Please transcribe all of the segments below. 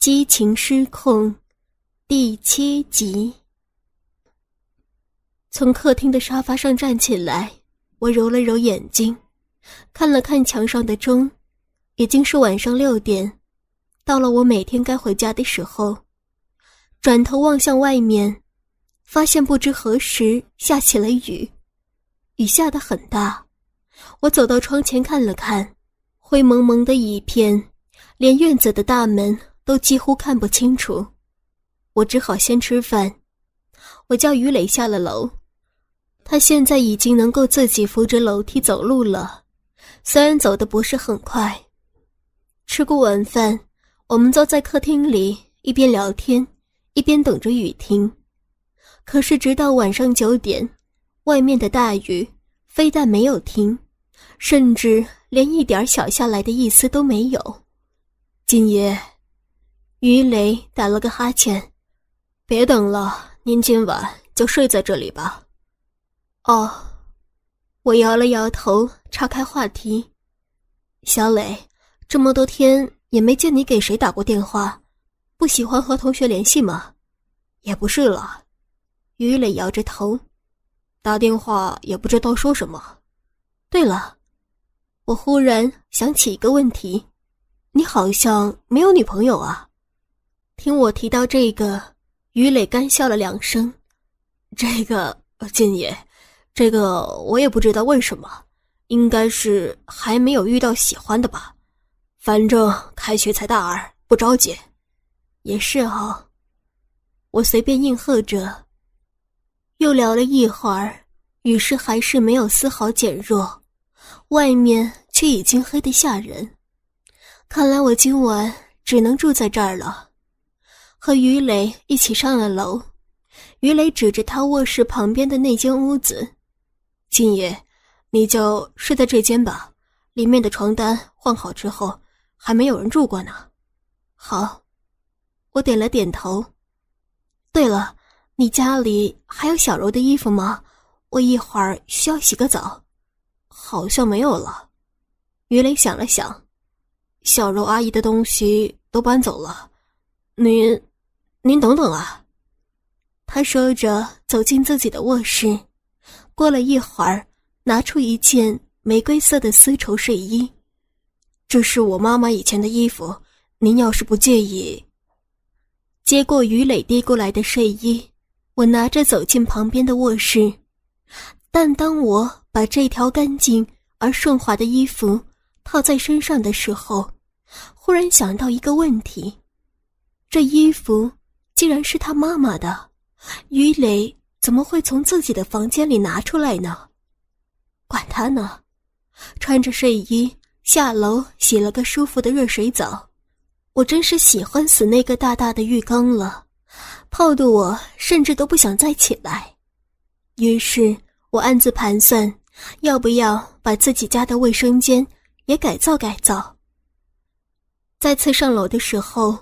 激情失控，第七集。从客厅的沙发上站起来，我揉了揉眼睛，看了看墙上的钟，已经是晚上六点，到了我每天该回家的时候。转头望向外面，发现不知何时下起了雨，雨下得很大。我走到窗前看了看，灰蒙蒙的一片，连院子的大门。都几乎看不清楚，我只好先吃饭。我叫于磊下了楼，他现在已经能够自己扶着楼梯走路了，虽然走的不是很快。吃过晚饭，我们坐在客厅里一边聊天，一边等着雨停。可是直到晚上九点，外面的大雨非但没有停，甚至连一点小下来的意思都没有。今夜。于雷打了个哈欠，别等了，您今晚就睡在这里吧。哦，我摇了摇头，岔开话题。小磊，这么多天也没见你给谁打过电话，不喜欢和同学联系吗？也不是了，于磊摇着头，打电话也不知道说什么。对了，我忽然想起一个问题，你好像没有女朋友啊？听我提到这个，于磊干笑了两声。这个静野，这个我也不知道为什么，应该是还没有遇到喜欢的吧。反正开学才大二，不着急。也是啊，我随便应和着。又聊了一会儿，雨势还是没有丝毫减弱，外面却已经黑得吓人。看来我今晚只能住在这儿了。和于磊一起上了楼，于磊指着他卧室旁边的那间屋子：“今夜，你就睡在这间吧，里面的床单换好之后，还没有人住过呢。”好，我点了点头。对了，你家里还有小柔的衣服吗？我一会儿需要洗个澡。好像没有了。于磊想了想，小柔阿姨的东西都搬走了。您。您等等啊！他说着走进自己的卧室，过了一会儿，拿出一件玫瑰色的丝绸睡衣。这是我妈妈以前的衣服，您要是不介意。接过于磊递过来的睡衣，我拿着走进旁边的卧室。但当我把这条干净而顺滑的衣服套在身上的时候，忽然想到一个问题：这衣服。既然是他妈妈的，于磊怎么会从自己的房间里拿出来呢？管他呢，穿着睡衣下楼洗了个舒服的热水澡，我真是喜欢死那个大大的浴缸了，泡的我甚至都不想再起来。于是我暗自盘算，要不要把自己家的卫生间也改造改造。再次上楼的时候。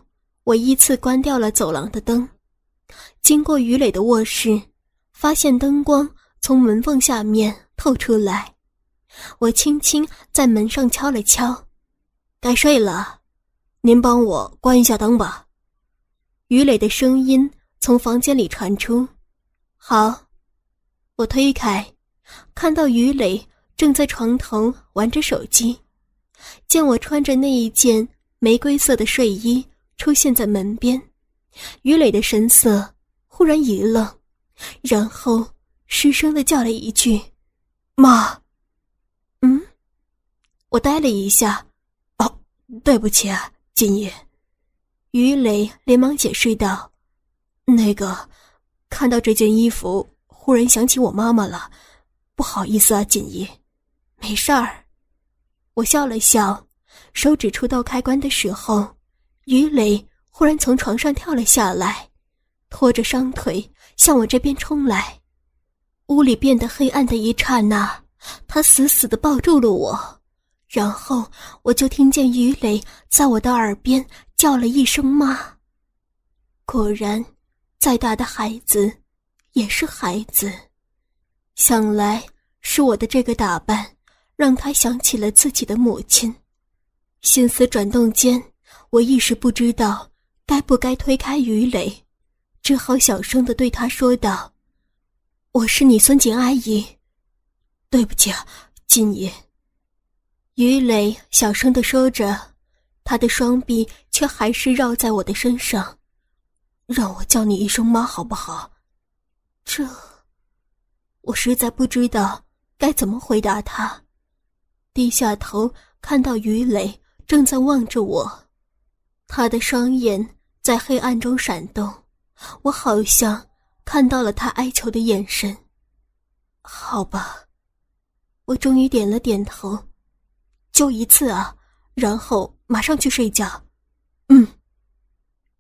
我依次关掉了走廊的灯，经过于磊的卧室，发现灯光从门缝下面透出来。我轻轻在门上敲了敲：“该睡了，您帮我关一下灯吧。”于磊的声音从房间里传出。“好。”我推开，看到于磊正在床头玩着手机，见我穿着那一件玫瑰色的睡衣。出现在门边，于磊的神色忽然一愣，然后失声的叫了一句：“妈。”嗯，我呆了一下，“哦，对不起啊，今夜。”于磊连忙解释道：“那个，看到这件衣服，忽然想起我妈妈了，不好意思啊，锦衣。”没事儿，我笑了笑，手指触到开关的时候。于磊忽然从床上跳了下来，拖着伤腿向我这边冲来。屋里变得黑暗的一刹那，他死死地抱住了我，然后我就听见于磊在我的耳边叫了一声“妈”。果然，再大的孩子也是孩子。想来是我的这个打扮，让他想起了自己的母亲。心思转动间。我一时不知道该不该推开于磊，只好小声的对他说道：“我是你孙锦阿姨，对不起啊，锦姨。”于磊小声的说着，他的双臂却还是绕在我的身上，让我叫你一声妈好不好？这，我实在不知道该怎么回答他。低下头，看到于磊正在望着我，他的双眼在黑暗中闪动，我好像看到了他哀求的眼神。好吧，我终于点了点头。就一次啊，然后马上去睡觉。嗯。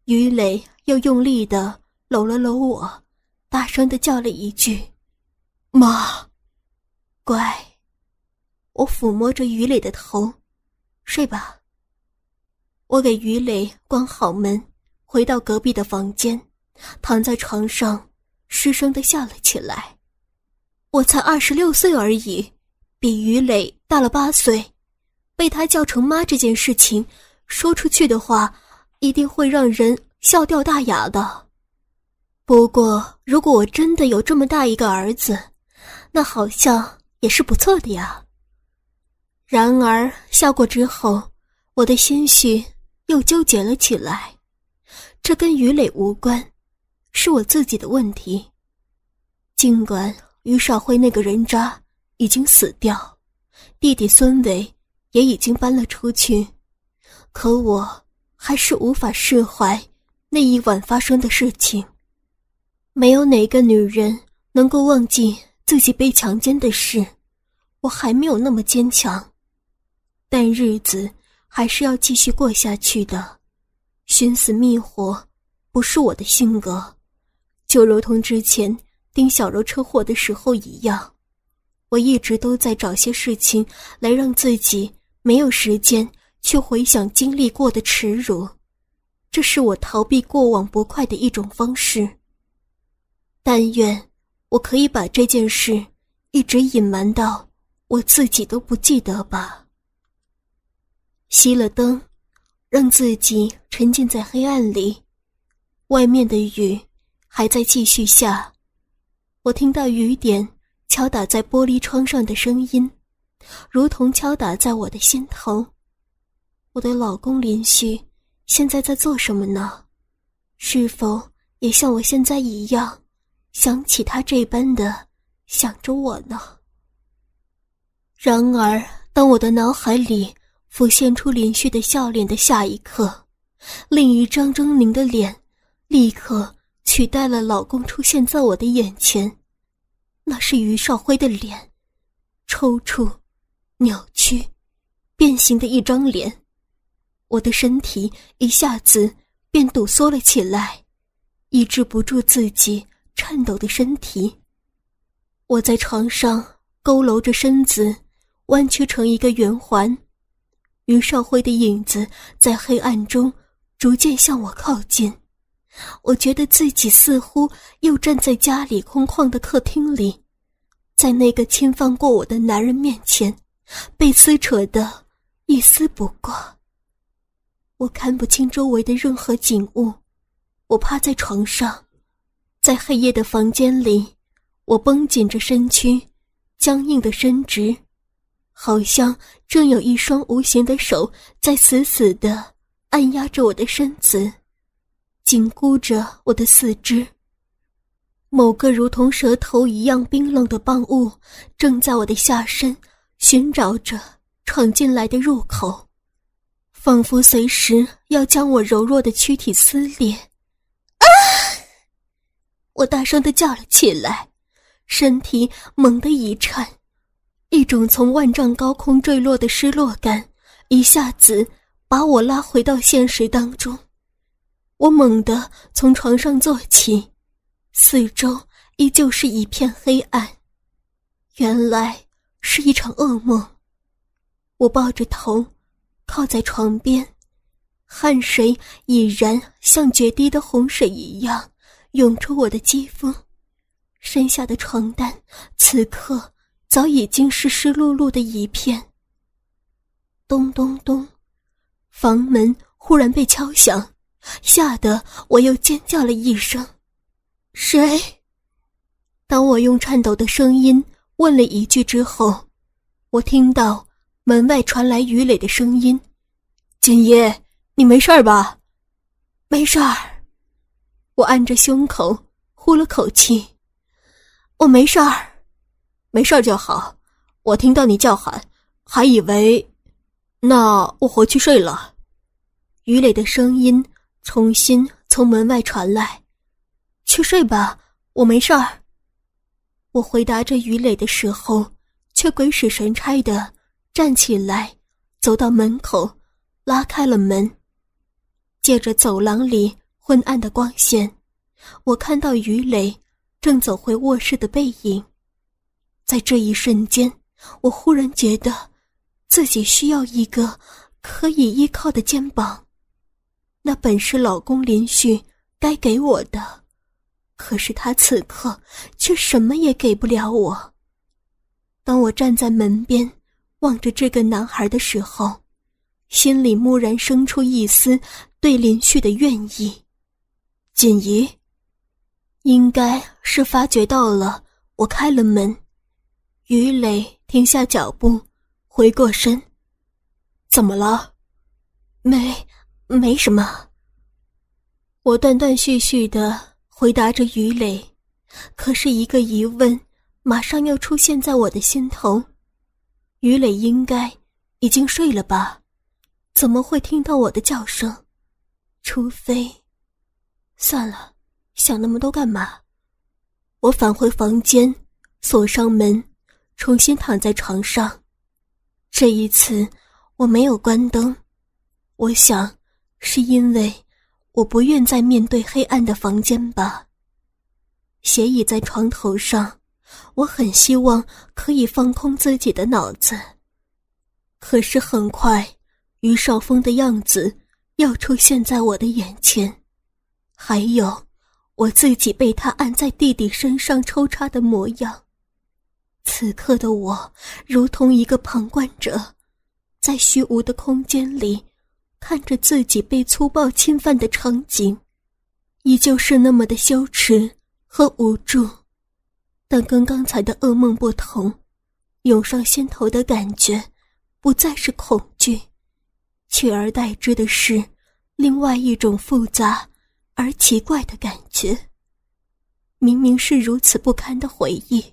于磊又用力的搂了搂我，大声的叫了一句：“妈，乖。”我抚摸着于磊的头，睡吧。我给于磊关好门，回到隔壁的房间，躺在床上，失声的笑了起来。我才二十六岁而已，比于磊大了八岁。被他叫成妈这件事情，说出去的话，一定会让人笑掉大牙的。不过，如果我真的有这么大一个儿子，那好像也是不错的呀。然而，笑过之后，我的心绪又纠结了起来。这跟于磊无关，是我自己的问题。尽管于少辉那个人渣已经死掉，弟弟孙伟。也已经搬了出去，可我还是无法释怀那一晚发生的事情。没有哪个女人能够忘记自己被强奸的事，我还没有那么坚强，但日子还是要继续过下去的。寻死觅活不是我的性格，就如同之前丁小柔车祸的时候一样，我一直都在找些事情来让自己。没有时间去回想经历过的耻辱，这是我逃避过往不快的一种方式。但愿我可以把这件事一直隐瞒到我自己都不记得吧。熄了灯，让自己沉浸在黑暗里，外面的雨还在继续下，我听到雨点敲打在玻璃窗上的声音。如同敲打在我的心头。我的老公林旭现在在做什么呢？是否也像我现在一样，想起他这般的想着我呢？然而，当我的脑海里浮现出林旭的笑脸的下一刻，另一张狰狞的脸立刻取代了老公出现在我的眼前。那是于少辉的脸，抽搐。扭曲、变形的一张脸，我的身体一下子便堵缩了起来，抑制不住自己颤抖的身体。我在床上佝偻着身子，弯曲成一个圆环。于少辉的影子在黑暗中逐渐向我靠近，我觉得自己似乎又站在家里空旷的客厅里，在那个侵犯过我的男人面前。被撕扯的一丝不挂。我看不清周围的任何景物，我趴在床上，在黑夜的房间里，我绷紧着身躯，僵硬的伸直，好像正有一双无形的手在死死的按压着我的身子，紧箍着我的四肢。某个如同舌头一样冰冷的棒物正在我的下身。寻找着闯进来的入口，仿佛随时要将我柔弱的躯体撕裂。啊！我大声的叫了起来，身体猛地一颤，一种从万丈高空坠落的失落感一下子把我拉回到现实当中。我猛地从床上坐起，四周依旧是一片黑暗。原来。是一场噩梦。我抱着头，靠在床边，汗水已然像决堤的洪水一样涌出我的肌肤，身下的床单此刻早已经是湿漉漉的一片。咚咚咚，房门忽然被敲响，吓得我又尖叫了一声：“谁？”当我用颤抖的声音问了一句之后，我听到门外传来于磊的声音：“锦衣，你没事吧？”“没事儿。”我按着胸口呼了口气：“我没事儿，没事就好。我听到你叫喊，还以为……那我回去睡了。”于磊的声音重新从门外传来：“去睡吧，我没事儿。”我回答着于磊的时候，却鬼使神差的站起来，走到门口，拉开了门。借着走廊里昏暗的光线，我看到于磊正走回卧室的背影。在这一瞬间，我忽然觉得自己需要一个可以依靠的肩膀，那本是老公林旭该给我的。可是他此刻却什么也给不了我。当我站在门边望着这个男孩的时候，心里蓦然生出一丝对林旭的怨意。锦怡，应该是发觉到了我开了门。于磊停下脚步，回过身：“怎么了？没，没什么。”我断断续续的。回答着于磊，可是一个疑问马上又出现在我的心头：于磊应该已经睡了吧？怎么会听到我的叫声？除非……算了，想那么多干嘛？我返回房间，锁上门，重新躺在床上。这一次我没有关灯，我想是因为。我不愿再面对黑暗的房间吧。斜倚在床头上，我很希望可以放空自己的脑子。可是很快，于少峰的样子又出现在我的眼前，还有我自己被他按在弟弟身上抽插的模样。此刻的我，如同一个旁观者，在虚无的空间里。看着自己被粗暴侵犯的场景，依旧是那么的羞耻和无助，但跟刚才的噩梦不同，涌上心头的感觉，不再是恐惧，取而代之的是另外一种复杂而奇怪的感觉。明明是如此不堪的回忆，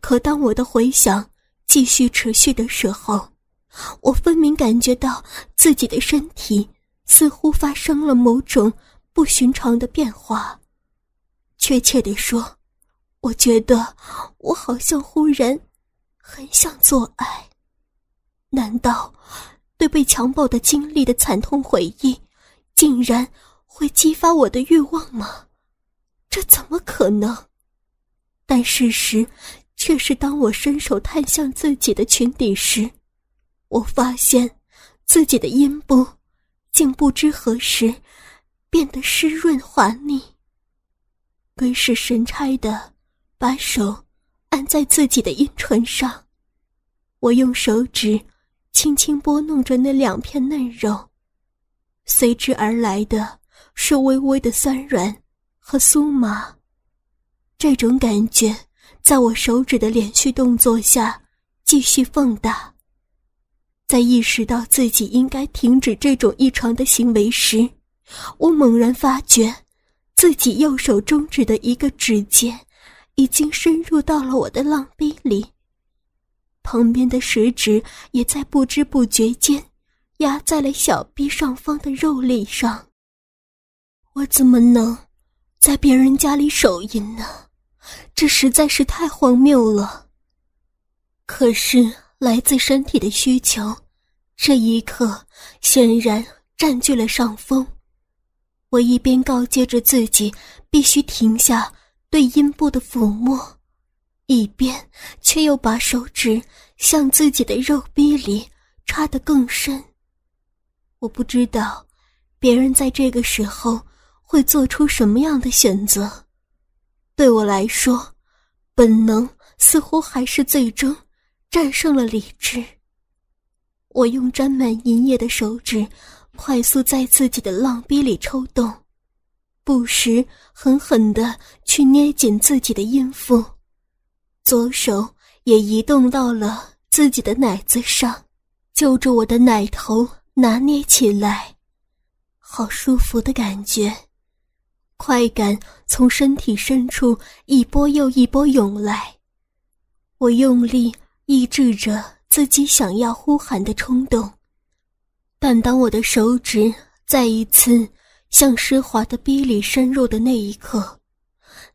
可当我的回想继续持续的时候。我分明感觉到自己的身体似乎发生了某种不寻常的变化。确切地说，我觉得我好像忽然很想做爱。难道对被强暴的经历的惨痛回忆，竟然会激发我的欲望吗？这怎么可能？但事实却是，当我伸手探向自己的裙底时。我发现，自己的阴部，竟不知何时变得湿润滑腻。鬼使神差的把手按在自己的阴唇上，我用手指轻轻拨弄着那两片嫩肉，随之而来的是微微的酸软和酥麻。这种感觉在我手指的连续动作下继续放大。在意识到自己应该停止这种异常的行为时，我猛然发觉，自己右手中指的一个指尖，已经深入到了我的浪逼里。旁边的食指也在不知不觉间，压在了小臂上方的肉粒上。我怎么能，在别人家里手淫呢？这实在是太荒谬了。可是。来自身体的需求，这一刻显然占据了上风。我一边告诫着自己必须停下对阴部的抚摸，一边却又把手指向自己的肉壁里插得更深。我不知道别人在这个时候会做出什么样的选择。对我来说，本能似乎还是最终。战胜了理智。我用沾满银液的手指快速在自己的浪逼里抽动，不时狠狠地去捏紧自己的阴腹，左手也移动到了自己的奶子上，就着我的奶头拿捏起来，好舒服的感觉，快感从身体深处一波又一波涌来，我用力抑制着自己想要呼喊的冲动。但当我的手指再一次向湿滑的逼里深入的那一刻，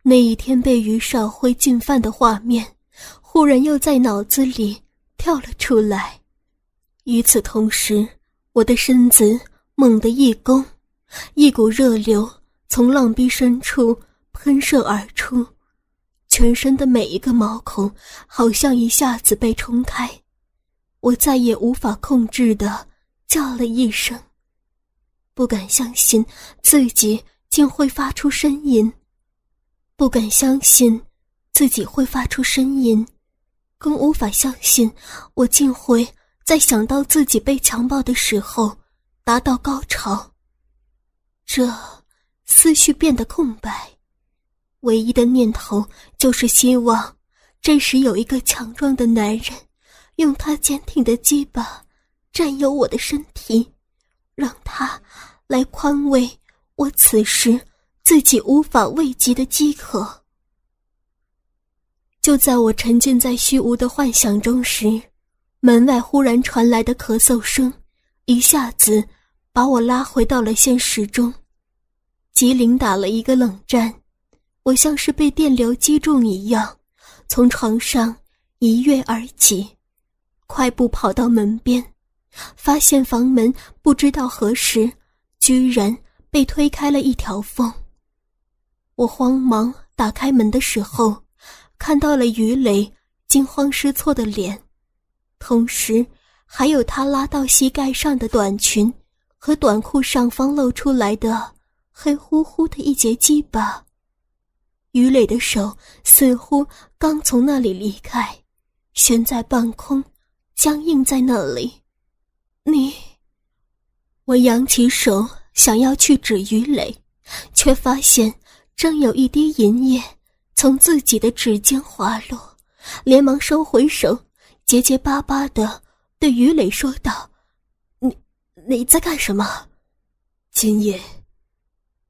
那一天被于少辉进犯的画面，忽然又在脑子里跳了出来。与此同时，我的身子猛地一弓，一股热流从浪壁深处喷射而出，全身的每一个毛孔好像一下子被冲开，我再也无法控制的。叫了一声，不敢相信自己竟会发出呻吟，不敢相信自己会发出呻吟，更无法相信我竟会在想到自己被强暴的时候达到高潮。这思绪变得空白，唯一的念头就是希望这时有一个强壮的男人，用他坚挺的鸡巴。占有我的身体，让他来宽慰我此时自己无法慰藉的饥渴。就在我沉浸在虚无的幻想中时，门外忽然传来的咳嗽声，一下子把我拉回到了现实中。吉林打了一个冷战，我像是被电流击中一样，从床上一跃而起，快步跑到门边。发现房门不知道何时居然被推开了一条缝。我慌忙打开门的时候，看到了于磊惊慌失措的脸，同时还有他拉到膝盖上的短裙和短裤上方露出来的黑乎乎的一截鸡巴。于磊的手似乎刚从那里离开，悬在半空，僵硬在那里。你，我扬起手想要去指于磊，却发现正有一滴银液从自己的指尖滑落，连忙收回手，结结巴巴的对于磊说道：“你你在干什么？”今夜，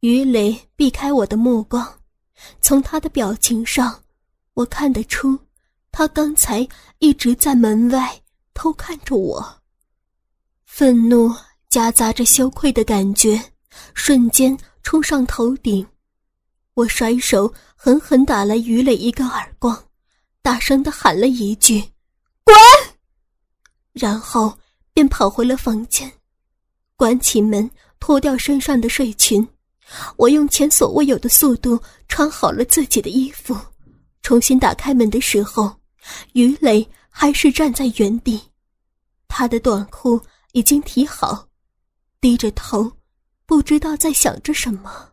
于磊避开我的目光，从他的表情上，我看得出，他刚才一直在门外偷看着我。愤怒夹杂着羞愧的感觉，瞬间冲上头顶。我甩手狠狠打了于磊一个耳光，大声的喊了一句：“滚！”然后便跑回了房间，关起门，脱掉身上的睡裙。我用前所未有的速度穿好了自己的衣服，重新打开门的时候，于磊还是站在原地，他的短裤。已经提好，低着头，不知道在想着什么。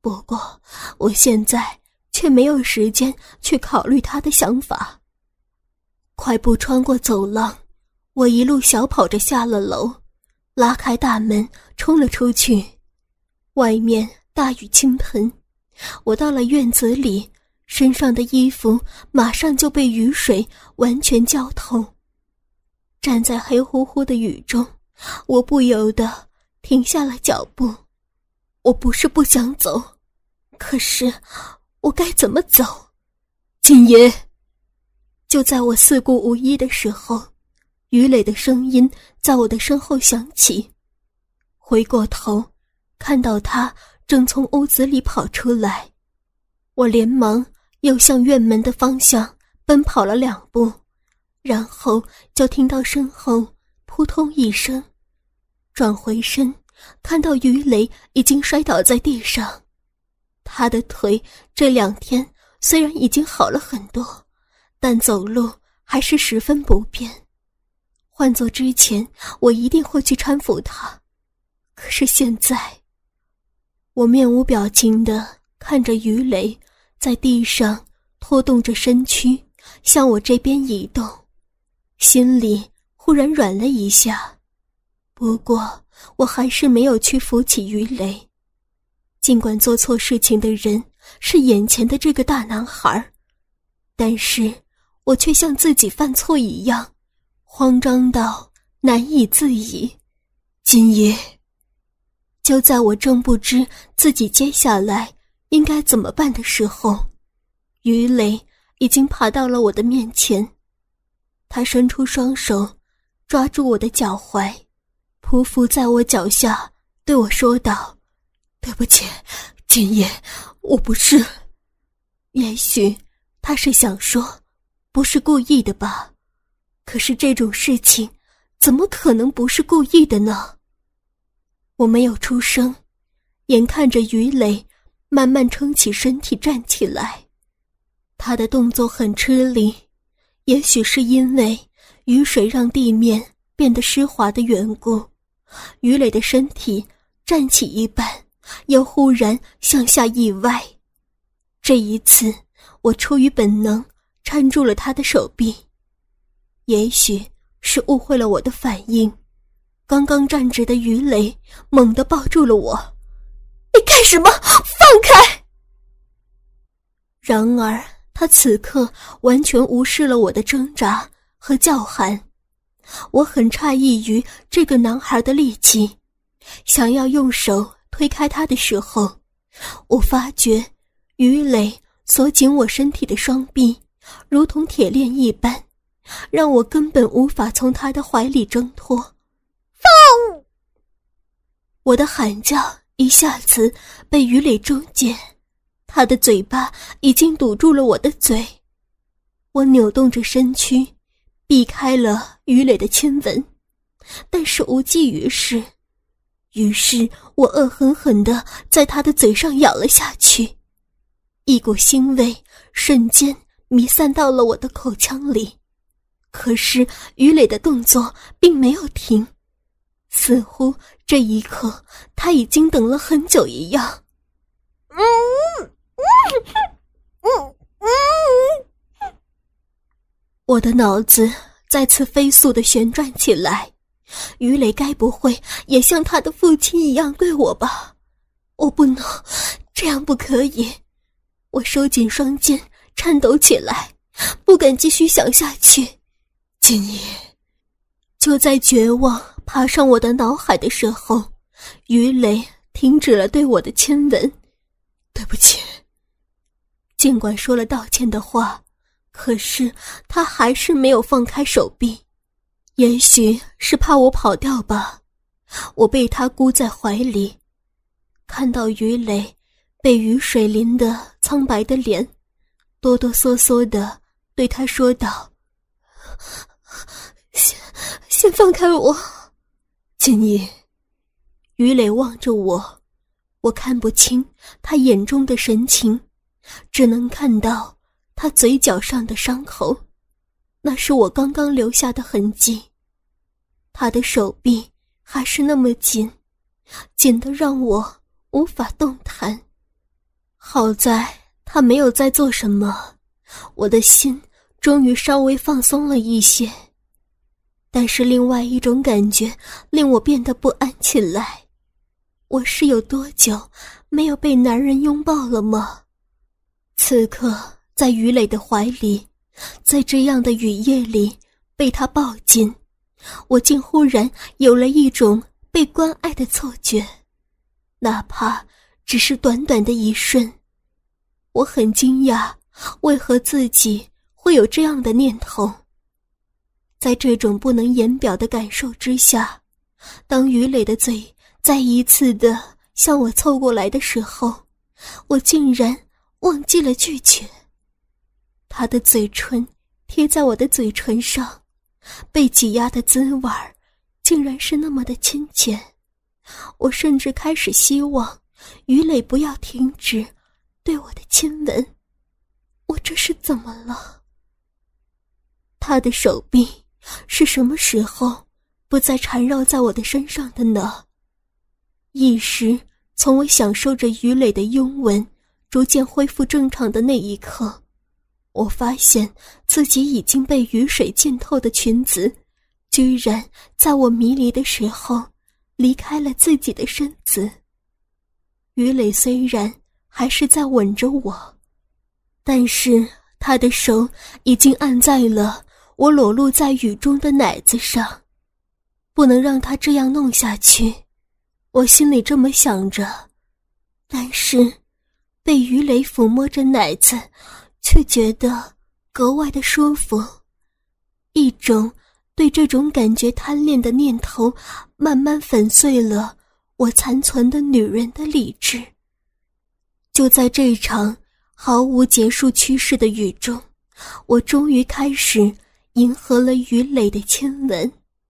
不过我现在却没有时间去考虑他的想法。快步穿过走廊，我一路小跑着下了楼，拉开大门冲了出去。外面大雨倾盆，我到了院子里，身上的衣服马上就被雨水完全浇透。站在黑乎乎的雨中，我不由得停下了脚步。我不是不想走，可是我该怎么走？金爷，就在我四顾无依的时候，于磊的声音在我的身后响起。回过头，看到他正从屋子里跑出来，我连忙又向院门的方向奔跑了两步。然后就听到身后扑通一声，转回身，看到于雷已经摔倒在地上。他的腿这两天虽然已经好了很多，但走路还是十分不便。换做之前，我一定会去搀扶他，可是现在，我面无表情的看着于雷在地上拖动着身躯向我这边移动。心里忽然软了一下，不过我还是没有去扶起于雷，尽管做错事情的人是眼前的这个大男孩，但是我却像自己犯错一样，慌张到难以自已。今夜，就在我正不知自己接下来应该怎么办的时候，于雷已经爬到了我的面前，他伸出双手，抓住我的脚踝。匍匐在我脚下，对我说道：“对不起，今夜，我不是。也许他是想说，不是故意的吧？可是这种事情，怎么可能不是故意的呢？”我没有出声，眼看着于磊慢慢撑起身体站起来，他的动作很吃力，也许是因为雨水让地面变得湿滑的缘故。于磊的身体站起一半，又忽然向下一歪。这一次，我出于本能搀住了他的手臂。也许是误会了我的反应，刚刚站直的于磊猛地抱住了我。“你干什么？放开！”然而，他此刻完全无视了我的挣扎和叫喊。我很诧异于这个男孩的力气，想要用手推开他的时候，我发觉于磊锁紧我身体的双臂如同铁链一般，让我根本无法从他的怀里挣脱。我的喊叫一下子被于磊终结，他的嘴巴已经堵住了我的嘴。我扭动着身躯。避开了于磊的亲吻，但是无济于事。于是我恶狠狠地在他的嘴上咬了下去，一股腥味瞬间弥散到了我的口腔里。可是于磊的动作并没有停，似乎这一刻他已经等了很久一样。我的脑子再次飞速的旋转起来，于磊该不会也像他的父亲一样对我吧？我不能，这样不可以！我收紧双肩，颤抖起来，不敢继续想下去。今夜，就在绝望爬上我的脑海的时候，于雷停止了对我的亲吻。对不起，尽管说了道歉的话。可是他还是没有放开手臂，也许是怕我跑掉吧。我被他箍在怀里，看到于雷被雨水淋得苍白的脸，哆哆嗦嗦的对他说道：“先先放开我，锦衣。”于磊望着我，我看不清他眼中的神情，只能看到。他嘴角上的伤口，那是我刚刚留下的痕迹。他的手臂还是那么紧，紧得让我无法动弹。好在他没有在做什么，我的心终于稍微放松了一些。但是另外一种感觉令我变得不安起来。我是有多久没有被男人拥抱了吗？此刻。在于磊的怀里，在这样的雨夜里被他抱紧，我竟忽然有了一种被关爱的错觉，哪怕只是短短的一瞬。我很惊讶，为何自己会有这样的念头。在这种不能言表的感受之下，当于磊的嘴再一次的向我凑过来的时候，我竟然忘记了拒绝。他的嘴唇贴在我的嘴唇上，被挤压的滋味，竟然是那么的亲切。我甚至开始希望于磊不要停止对我的亲吻。我这是怎么了？他的手臂是什么时候不再缠绕在我的身上的呢？一时从我享受着于磊的拥吻，逐渐恢复正常的那一刻。我发现自己已经被雨水浸透的裙子，居然在我迷离的时候离开了自己的身子。于磊虽然还是在吻着我，但是他的手已经按在了我裸露在雨中的奶子上，不能让他这样弄下去。我心里这么想着，但是被鱼雷抚摸着奶子，却觉得格外的舒服，一种对这种感觉贪恋的念头，慢慢粉碎了我残存的女人的理智。就在这场毫无结束趋势的雨中，我终于开始迎合了于磊的亲吻。